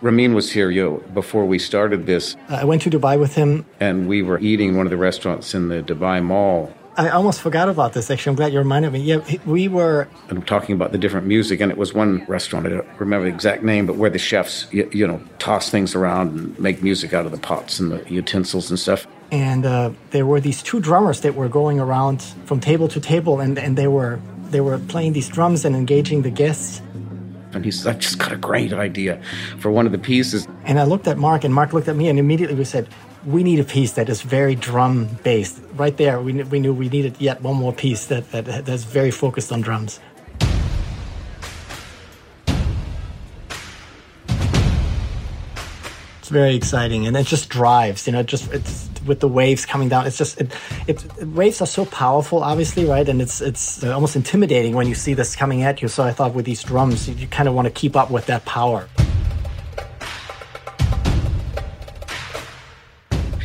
Ramin was here you before we started this. I went to Dubai with him. And we were eating one of the restaurants in the Dubai Mall. I almost forgot about this. Actually, I'm glad you reminded me. Yeah, we were. I'm talking about the different music, and it was one restaurant. I don't remember the exact name, but where the chefs, you, you know, toss things around and make music out of the pots and the utensils and stuff. And uh, there were these two drummers that were going around from table to table, and, and they were they were playing these drums and engaging the guests. And he said, I've just got a great idea for one of the pieces. And I looked at Mark, and Mark looked at me, and immediately we said, We need a piece that is very drum based. Right there, we, we knew we needed yet one more piece that, that that's very focused on drums. It's very exciting, and it just drives. You know, it just it's with the waves coming down. It's just it, it, waves are so powerful, obviously, right? And it's it's almost intimidating when you see this coming at you. So I thought with these drums, you, kind of want to keep up with that power.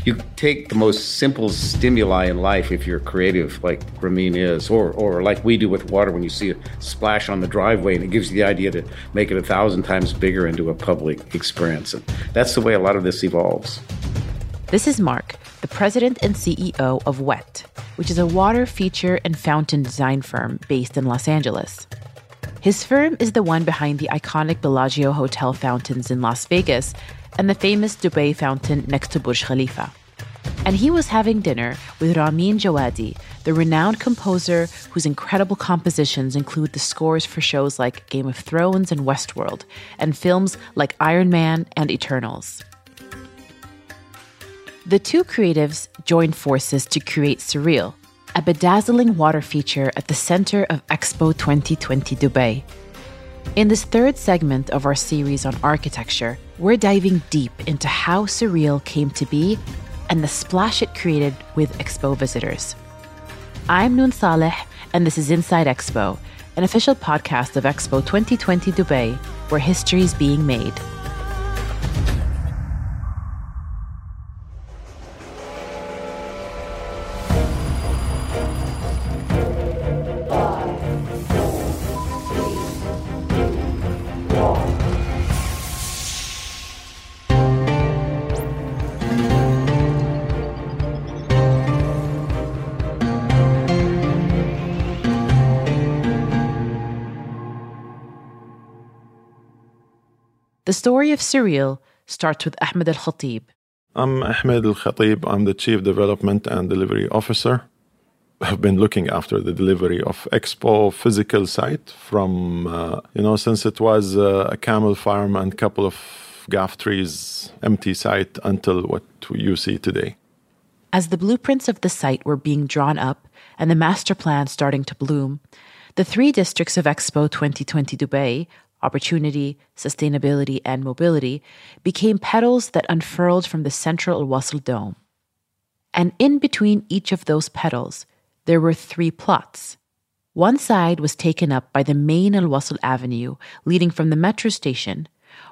You take the most simple stimuli in life if you're creative, like Ramin is, or or like we do with water when you see a splash on the driveway, and it gives you the idea to make it a thousand times bigger into a public experience. And that's the way a lot of this evolves. This is Mark, the president and CEO of WET, which is a water feature and fountain design firm based in Los Angeles. His firm is the one behind the iconic Bellagio Hotel fountains in Las Vegas and the famous Dubai fountain next to Burj Khalifa. And he was having dinner with Ramin Djawadi, the renowned composer whose incredible compositions include the scores for shows like Game of Thrones and Westworld, and films like Iron Man and Eternals. The two creatives joined forces to create Surreal, a bedazzling water feature at the center of Expo 2020 Dubai. In this third segment of our series on architecture, we're diving deep into how Surreal came to be and the splash it created with Expo visitors. I'm Noon Saleh, and this is Inside Expo, an official podcast of Expo 2020 Dubai, where history is being made. The story of Surreal starts with Ahmed Al Khatib. I'm Ahmed Al Khatib. I'm the Chief Development and Delivery Officer. I've been looking after the delivery of Expo physical site from, uh, you know, since it was uh, a camel farm and couple of ghaf trees, empty site until what you see today. As the blueprints of the site were being drawn up and the master plan starting to bloom, the three districts of Expo 2020 Dubai opportunity, sustainability, and mobility became petals that unfurled from the central Al Wasl dome. And in between each of those petals, there were three plots. One side was taken up by the main Al Wasl Avenue leading from the metro station.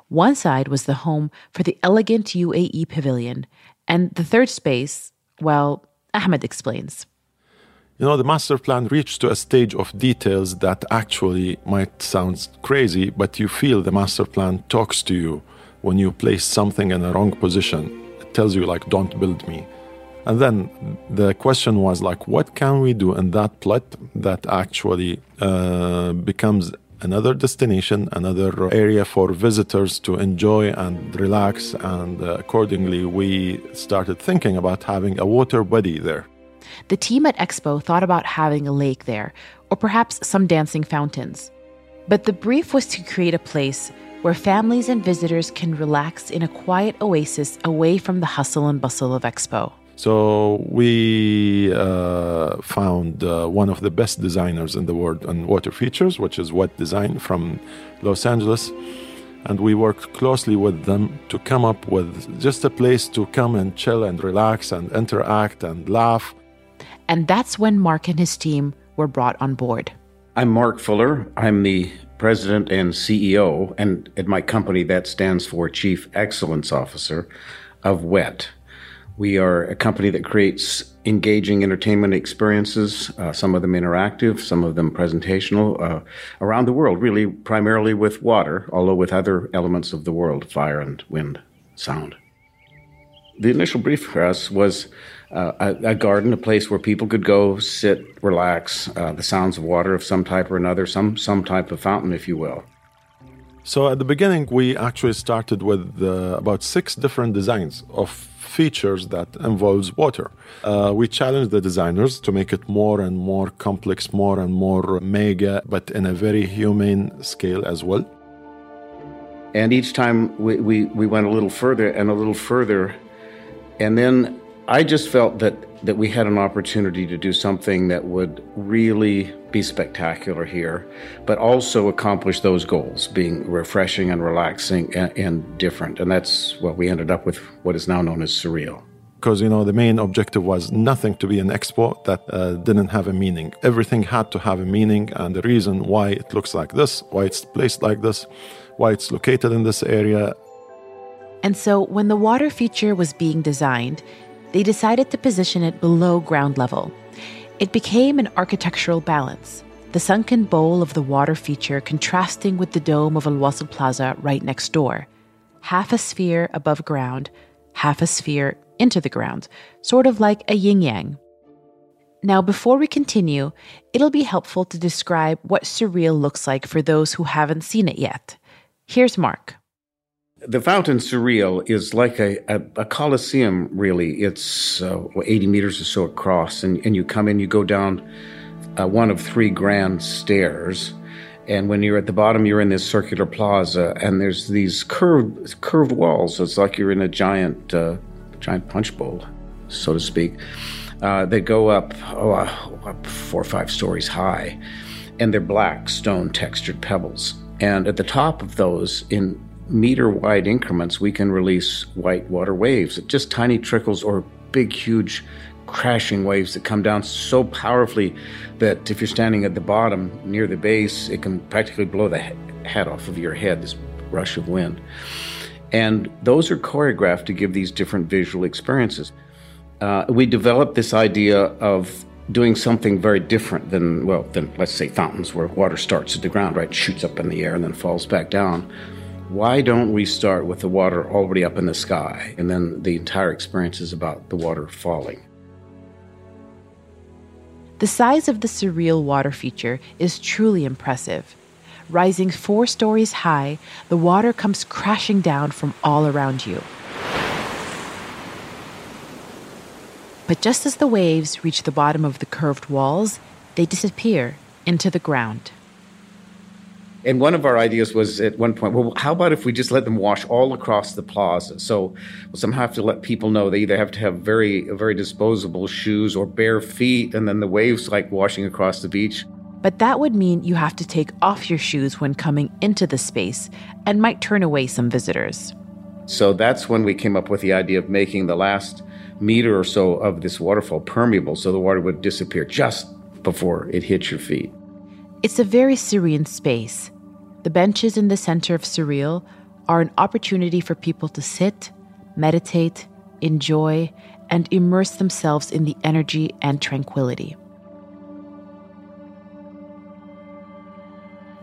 One side was the home for the elegant UAE pavilion. And the third space, well, Ahmed explains you know, the master plan reached to a stage of details that actually might sound crazy, but you feel the master plan talks to you when you place something in a wrong position. It tells you, like, don't build me. And then the question was, like, what can we do in that plot that actually uh, becomes another destination, another area for visitors to enjoy and relax. And uh, accordingly, we started thinking about having a water body there. The team at Expo thought about having a lake there, or perhaps some dancing fountains. But the brief was to create a place where families and visitors can relax in a quiet oasis away from the hustle and bustle of Expo. So we uh, found uh, one of the best designers in the world on water features, which is WET Design from Los Angeles. And we worked closely with them to come up with just a place to come and chill and relax and interact and laugh and that's when Mark and his team were brought on board. I'm Mark Fuller. I'm the president and CEO, and at my company, that stands for Chief Excellence Officer of WET. We are a company that creates engaging entertainment experiences, uh, some of them interactive, some of them presentational, uh, around the world, really primarily with water, although with other elements of the world, fire and wind, sound. The initial brief for us was uh, a, a, garden, a place where people could go, sit, relax, uh, the sounds of water of some type or another, some, some type of fountain, if you will. So at the beginning, we actually started with uh, about six different designs of features that involves water. Uh, we challenged the designers to make it more and more complex, more and more mega, but in a very humane scale as well. And each time we, we, we went a little further and a little further. And then I just felt that, that we had an opportunity to do something that would really be spectacular here, but also accomplish those goals, being refreshing and relaxing and, and different. And that's what we ended up with what is now known as surreal. Because you know the main objective was nothing to be an expo that uh, didn't have a meaning. Everything had to have a meaning and the reason why it looks like this why it's placed like this why it's located in this area. And so when the water feature was being designed they decided to position it below ground level it became an architectural balance, the sunken bowl of the water feature contrasting with the dome of Al Plaza right next door. Half a sphere above ground, half a sphere into the ground, sort of like a yin yang. Now, before we continue, it'll be helpful to describe what surreal looks like for those who haven't seen it yet. Here's Mark. The fountain surreal is like a, a, a coliseum, really. It's uh, 80 meters or so across, and, and you come in, you go down uh, one of three grand stairs. And when you're at the bottom, you're in this circular plaza, and there's these curved curved walls. It's like you're in a giant uh, giant punch bowl, so to speak. Uh, they go up, oh, uh, up four or five stories high, and they're black stone textured pebbles. And at the top of those, in meter wide increments, we can release white water waves, just tiny trickles or big, huge crashing waves that come down so powerfully that if you're standing at the bottom near the base, it can practically blow the hat off of your head, this rush of wind. And those are choreographed to give these different visual experiences. Uh, we developed this idea of doing something very different than, well, than let's say fountains where water starts at the ground, right? Shoots up in the air and then falls back down why don't we start with the water already up in the sky and then the entire experience is about the water falling? The size of the surreal water feature is truly impressive. Rising four stories high, the water comes crashing down from all around you. But just as the waves reach the bottom of the curved walls, they disappear into the ground. And one of our ideas was at one point, well, how about if we just let them wash all across the plaza? So we'll somehow have to let people know they either have to have very, very disposable shoes or bare feet, and then the waves like washing across the beach. But that would mean you have to take off your shoes when coming into the space and might turn away some visitors. So that's when we came up with the idea of making the last meter or so of this waterfall permeable so the water would disappear just before it hits your feet. It's a very serene space. The benches in the center of Surreal are an opportunity for people to sit, meditate, enjoy, and immerse themselves in the energy and tranquility.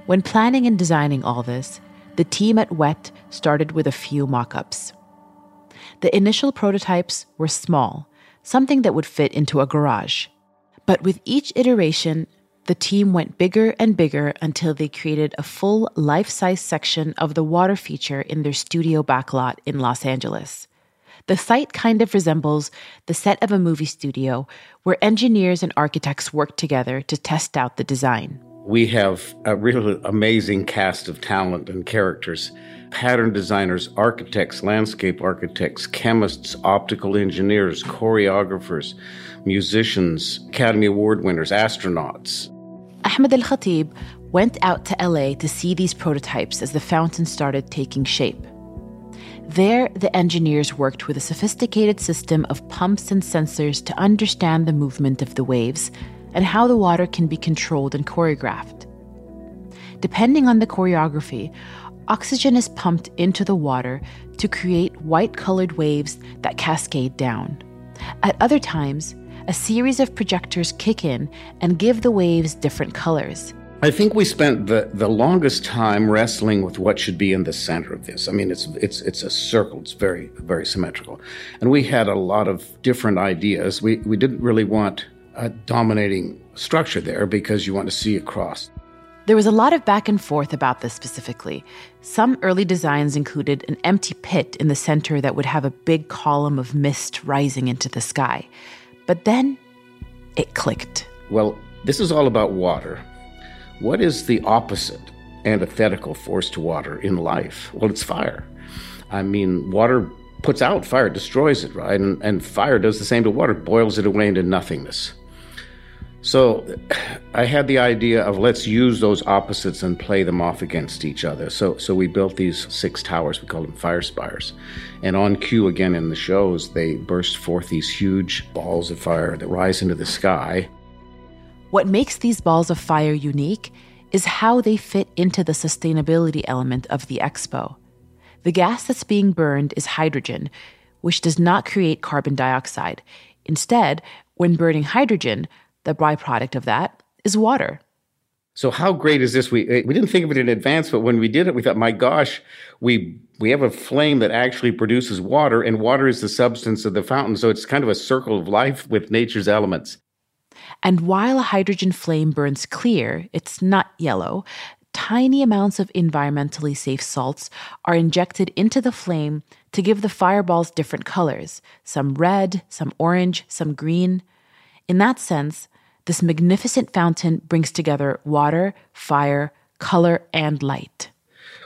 When planning and designing all this, the team at WET started with a few mock ups. The initial prototypes were small, something that would fit into a garage. But with each iteration, the team went bigger and bigger until they created a full life size section of the water feature in their studio backlot in Los Angeles. The site kind of resembles the set of a movie studio where engineers and architects work together to test out the design. We have a really amazing cast of talent and characters pattern designers, architects, landscape architects, chemists, optical engineers, choreographers, musicians, Academy Award winners, astronauts. Ahmed Al Khatib went out to LA to see these prototypes as the fountain started taking shape. There, the engineers worked with a sophisticated system of pumps and sensors to understand the movement of the waves and how the water can be controlled and choreographed. Depending on the choreography, oxygen is pumped into the water to create white colored waves that cascade down. At other times, a series of projectors kick in and give the waves different colors. I think we spent the, the longest time wrestling with what should be in the center of this. I mean, it's it's it's a circle. It's very very symmetrical, and we had a lot of different ideas. We we didn't really want a dominating structure there because you want to see across. There was a lot of back and forth about this specifically. Some early designs included an empty pit in the center that would have a big column of mist rising into the sky. But then it clicked. Well, this is all about water. What is the opposite antithetical force to water in life? Well, it's fire. I mean, water puts out fire, destroys it, right? And, and fire does the same to water, boils it away into nothingness. So I had the idea of let's use those opposites and play them off against each other. So so we built these six towers, we call them fire spires. And on cue again in the shows, they burst forth these huge balls of fire that rise into the sky what makes these balls of fire unique is how they fit into the sustainability element of the expo. The gas that's being burned is hydrogen, which does not create carbon dioxide. Instead, when burning hydrogen, the byproduct of that is water. So how great is this? We eh, we didn't think of it in advance, but when we did it, we thought, my gosh, we we have a flame that actually produces water, and water is the substance of the fountain. So it's kind of a circle of life with nature's elements. And while a hydrogen flame burns clear, it's not yellow, tiny amounts of environmentally safe salts are injected into the flame to give the fireballs different colors some red, some orange, some green. In that sense, this magnificent fountain brings together water, fire, color, and light.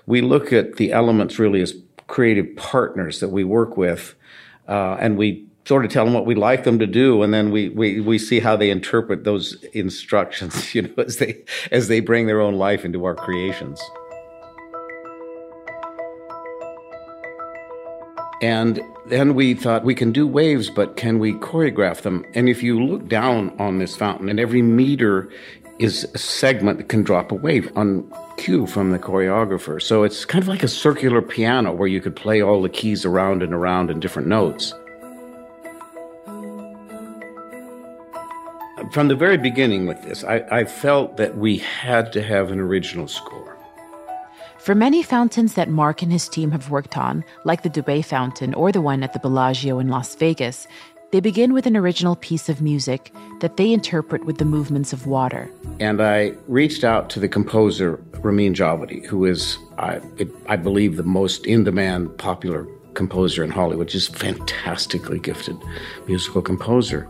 We look at the elements really as creative partners that we work with, uh, and we sort of tell them what we'd like them to do and then we, we, we see how they interpret those instructions you know as they as they bring their own life into our creations and then we thought we can do waves but can we choreograph them? And if you look down on this fountain and every meter is a segment that can drop a wave on cue from the choreographer. So it's kind of like a circular piano where you could play all the keys around and around in different notes. From the very beginning with this, I, I, felt that we had to have an original score. For many fountains that Mark and his team have worked on, like the Dubai Fountain or the one at the Bellagio in Las Vegas, they begin with an original piece of music that they interpret with the movements of water. And I reached out to the composer Ramin Djawadi, who is, I, it, I believe, the most in demand popular composer in Hollywood, just fantastically gifted musical composer.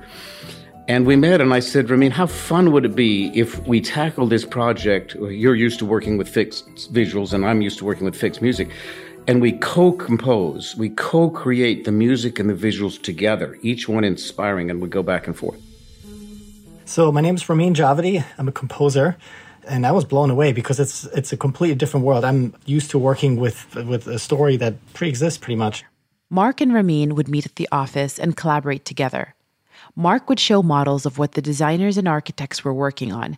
And we met, and I said, Ramin, how fun would it be if we tackled this project? You're used to working with fixed visuals, and I'm used to working with fixed music. And we co compose, we co create the music and the visuals together, each one inspiring, and we go back and forth. So, my name is Ramin Djawadi. I'm a composer and I was blown away because it's it's a completely different world. I'm used to working with with a story that pre-exists pretty much. Mark and Ramin would meet at the office and collaborate together. Mark would show models of what the designers and architects were working on,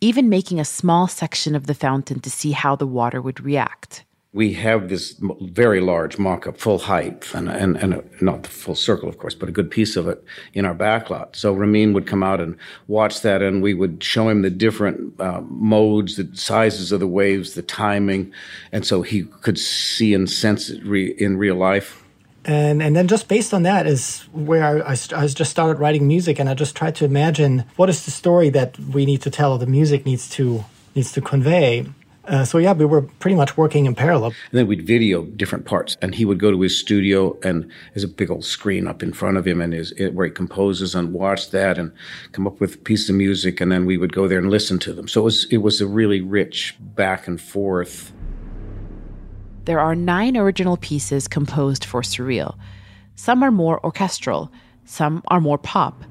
even making a small section of the fountain to see how the water would react. We have this very large mock up, full height, and, and, and a, not the full circle, of course, but a good piece of it in our backlot. So Ramin would come out and watch that, and we would show him the different uh, modes, the sizes of the waves, the timing, and so he could see and sense it re- in real life and and then just based on that is where I, I, just started writing music and i just tried to imagine what is the story that we need to tell the music needs to needs to convey. Uh, so yeah we were pretty much working in parallel. And then we'd video different parts and he would go to his studio and there's a big old screen up in front of him and his where he composes and watch that and come up with pieces of music and then we would go there and listen to them. So it was it was a really rich back and forth there are nine original pieces composed for Surreal. Some are more orchestral, some are more pop,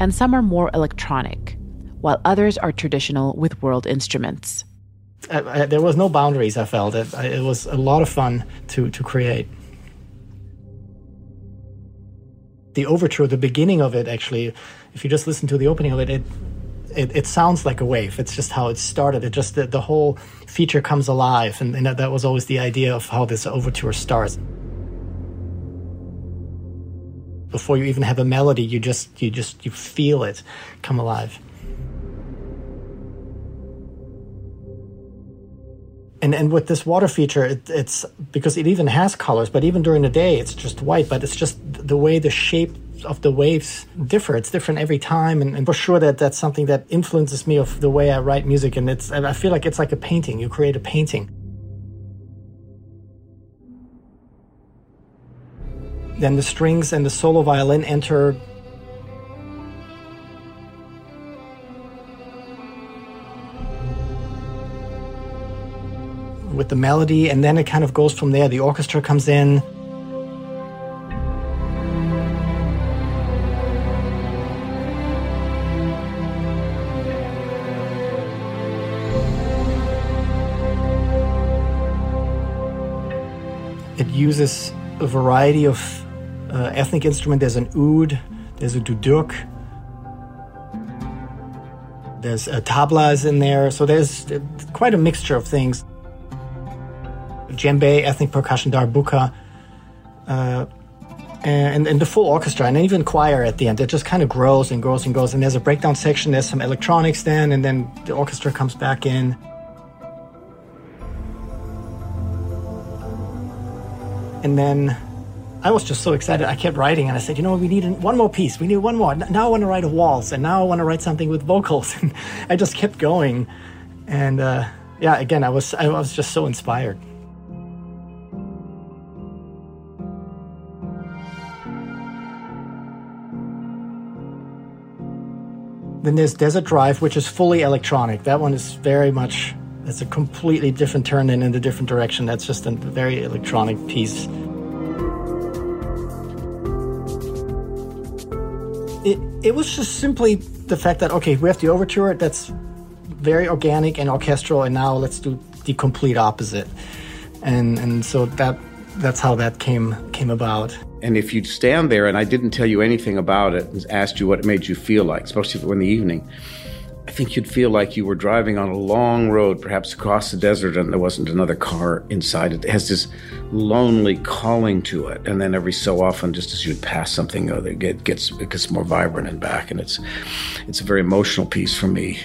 and some are more electronic, while others are traditional with world instruments. I, I, there was no boundaries, I felt. It, it was a lot of fun to, to create. The overture, the beginning of it, actually, if you just listen to the opening of it, it it, it, sounds like a wave. It's just how it started. It just the, the whole feature comes alive, and, and, that was always the idea of how this overture starts. before you even have a melody. You just you just you feel it come alive. And, and with this water feature, it, it's because it even has colors, but even during the day, it's just white. But it's just the way the shape of the waves differ. It's different every time, and, and, for sure that that's something that influences me of the way I write music. And it's I feel like it's like a painting. You create a painting. Then the strings and the solo violin enter. With the melody, and then it kind of goes from there. The orchestra comes in. Uses a variety of uh, ethnic instrument. There's an oud, there's a duduk, there's a tablas in there. So there's quite a mixture of things. Djembe, ethnic percussion, darbuka, uh, and, and the full orchestra, and even choir at the end. It just kind of grows and grows and grows. And there's a breakdown section, there's some electronics then, and then the orchestra comes back in. And then I was just so excited. I kept writing, and I said, you know, we need one more piece. We need one more. Now I want to write a waltz, and now I want to write something with vocals. And I just kept going, and uh, yeah, again, I was I was just so inspired. Then there's Desert Drive, which is fully electronic. That one is very much, it's a completely different turn in, in a different direction. That's just a very electronic piece. it, it was just simply the fact that okay, we have the overture that's very organic and orchestral, and now let's do the complete opposite. And and so that that's how that came came about. And if you'd stand there and I didn't tell you anything about it and asked you what it made you feel like, especially in the evening, think you'd feel like you were driving on a long road, perhaps across the desert, and there wasn't another car inside it. Has this lonely calling to it, and then every so often, just as you'd pass something, it gets it gets more vibrant and back, and it's it's a very emotional piece for me.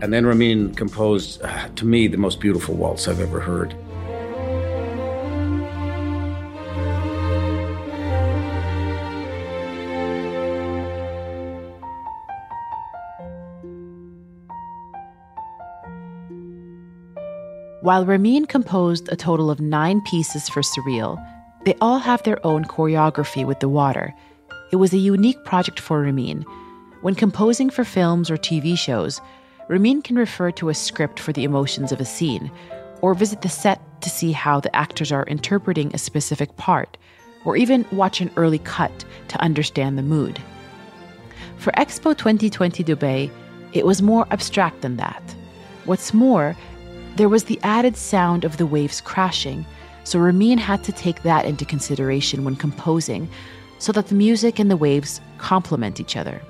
And then Ramin composed, uh, to me, the most beautiful waltz I've ever heard. While Ramin composed a total of nine pieces for Surreal, they all have their own choreography with the water. It was a unique project for Ramin. When composing for films or TV shows, Ramin can refer to a script for the emotions of a scene, or visit the set to see how the actors are interpreting a specific part, or even watch an early cut to understand the mood. For Expo 2020 Dubai, it was more abstract than that. What's more, there was the added sound of the waves crashing, so Ramin had to take that into consideration when composing so that the music and the waves complement each other.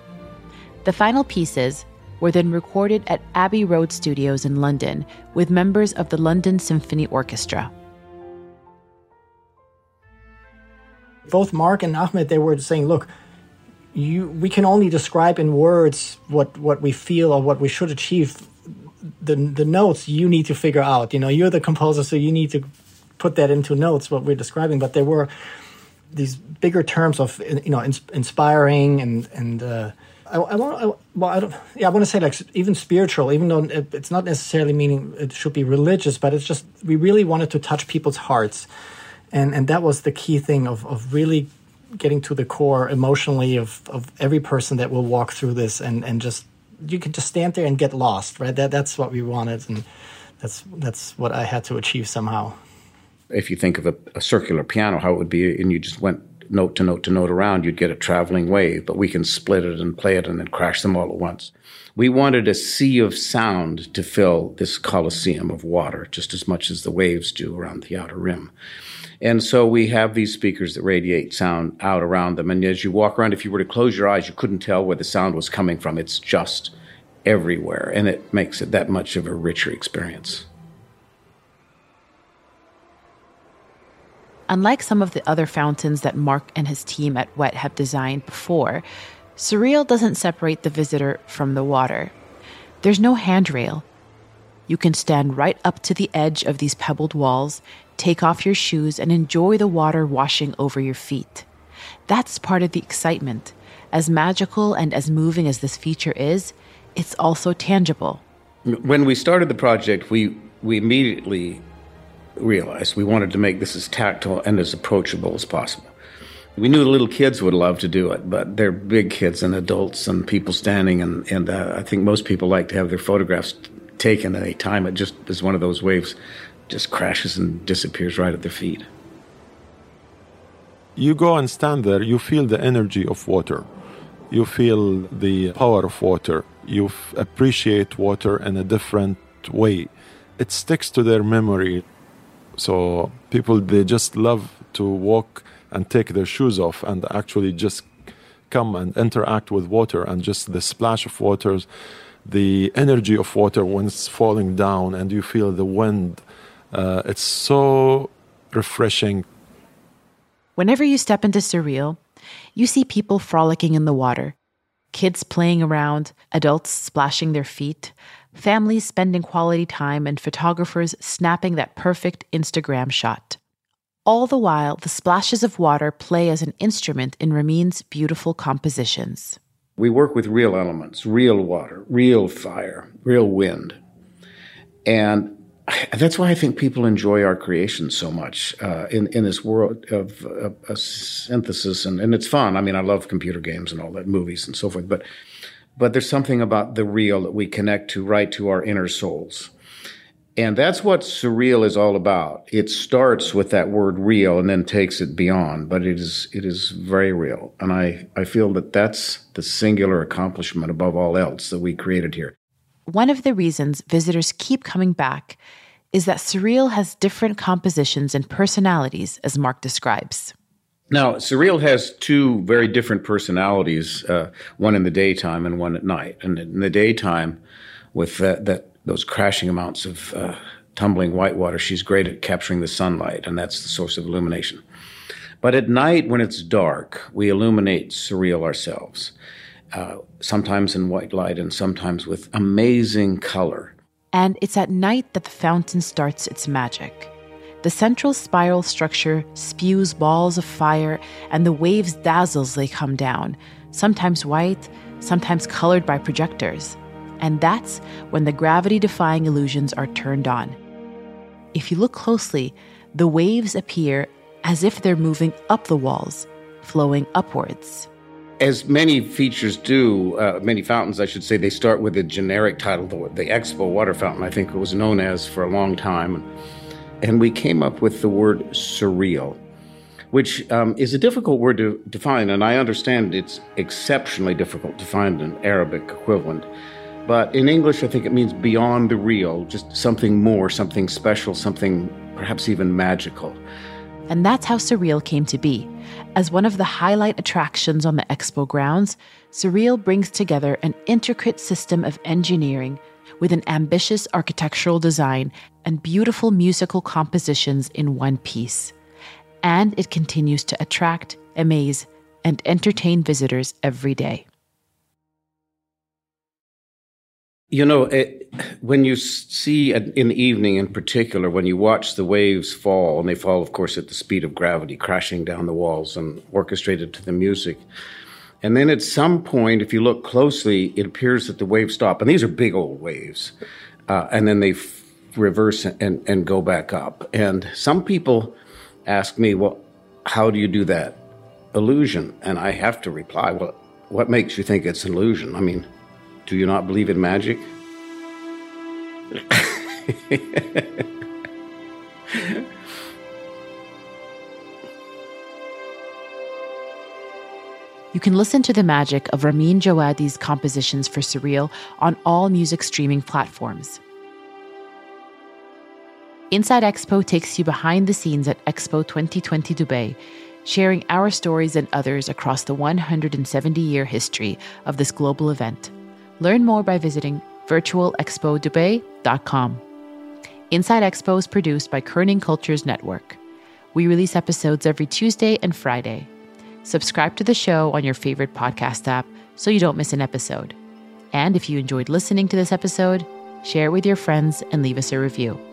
The final pieces were then recorded at Abbey Road Studios in London with members of the London Symphony Orchestra. Both Mark and Ahmed, they were saying, look, you, we can only describe in words what, what we feel or what we should achieve the the notes you need to figure out. You know, you're the composer, so you need to put that into notes what we're describing. But there were these bigger terms of you know ins- inspiring and and uh, I, I want I, well I don't yeah I want to say like even spiritual even though it, it's not necessarily meaning it should be religious but it's just we really wanted to touch people's hearts and and that was the key thing of of really getting to the core emotionally of of every person that will walk through this and and just you could just stand there and get lost, right? That that's what we wanted, and that's that's what I had to achieve somehow. If you think of a, a circular piano, how it would be, and you just went note to note to note around, you'd get a traveling wave. But we can split it and play it and then crash them all at once. We wanted a sea of sound to fill this coliseum of water, just as much as the waves do around the outer rim. And so we have these speakers that radiate sound out around them. And as you walk around, if you were to close your eyes, you couldn't tell where the sound was coming from. It's just everywhere. And it makes it that much of a richer experience. Unlike some of the other fountains that Mark and his team at WET have designed before, Surreal doesn't separate the visitor from the water. There's no handrail. You can stand right up to the edge of these pebbled walls, take off your shoes, and enjoy the water washing over your feet. That's part of the excitement. As magical and as moving as this feature is, it's also tangible. When we started the project, we, we immediately realized we wanted to make this as tactile and as approachable as possible. We knew the little kids would love to do it, but they're big kids and adults and people standing, and, and uh, I think most people like to have their photographs taken at a time it just is one of those waves just crashes and disappears right at their feet. You go and stand there, you feel the energy of water. You feel the power of water. You appreciate water in a different way. It sticks to their memory. So people they just love to walk and take their shoes off and actually just come and interact with water and just the splash of water, the energy of water when it's falling down and you feel the wind. Uh, it's so refreshing. Whenever you step into Surreal, you see people frolicking in the water, kids playing around, adults splashing their feet, families spending quality time, and photographers snapping that perfect Instagram shot. All the while, the splashes of water play as an instrument in Ramin's beautiful compositions. We work with real elements, real water, real fire, real wind. And that's why I think people enjoy our creations so much uh, in in this world of, of, synthesis, and, and it's fun. I mean, I love computer games and all that, movies and so forth. But but there's something about the real that we connect to right to our inner souls, and that's what surreal is all about. It starts with that word real and then takes it beyond, but it is it is very real, and I I feel that that's the singular accomplishment above all else that we created here. One of the reasons visitors keep coming back is that Surreal has different compositions and personalities, as Mark describes. Now, Surreal has two very different personalities, uh, one in the daytime and one at night. And in the daytime, with that, that those crashing amounts of uh, tumbling white water, she's great at capturing the sunlight, and that's the source of illumination. But at night, when it's dark, we illuminate Surreal ourselves uh, sometimes in white light and sometimes with amazing color. And it's at night that the fountain starts its magic. The central spiral structure spews balls of fire, and the waves dazzle as they come down, sometimes white, sometimes colored by projectors. And that's when the gravity defying illusions are turned on. If you look closely, the waves appear as if they're moving up the walls, flowing upwards as many features do, uh, many fountains, I should say, they start with a generic title, the, the Expo Water Fountain, I think it was known as for a long time. And we came up with the word surreal, which um, is a difficult word to define, and I understand it's exceptionally difficult to find an Arabic equivalent. But in English, I think it means beyond the real, just something more, something special, something perhaps even magical. And that's how Surreal came to be. As one of the highlight attractions on the expo grounds, Surreal brings together an intricate system of engineering with an ambitious architectural design and beautiful musical compositions in one piece. And it continues to attract, amaze, and entertain visitors every day. You know, it, when you see in the evening in particular, when you watch the waves fall, and they fall, of course, at the speed of gravity, crashing down the walls and orchestrated to the music. And then at some point, if you look closely, it appears that the waves stop. And these are big old waves. Uh, and then they f- reverse and, and go back up. And some people ask me, well, how do you do that illusion? And I have to reply, well, what makes you think it's an illusion? I mean, do you not believe in magic? You can listen to the magic of Ramin Djawadi's compositions for Surreal on all music streaming platforms. Inside Expo takes you behind the scenes at Expo 2020 Dubai, sharing our stories and others across the 170 year history of this global event. Learn more by visiting virtualexpodubai.com. Inside Expo is produced by Kerning Cultures Network. We release episodes every Tuesday and Friday. Subscribe to the show on your favorite podcast app so you don't miss an episode. And if you enjoyed listening to this episode, share it with your friends and leave us a review.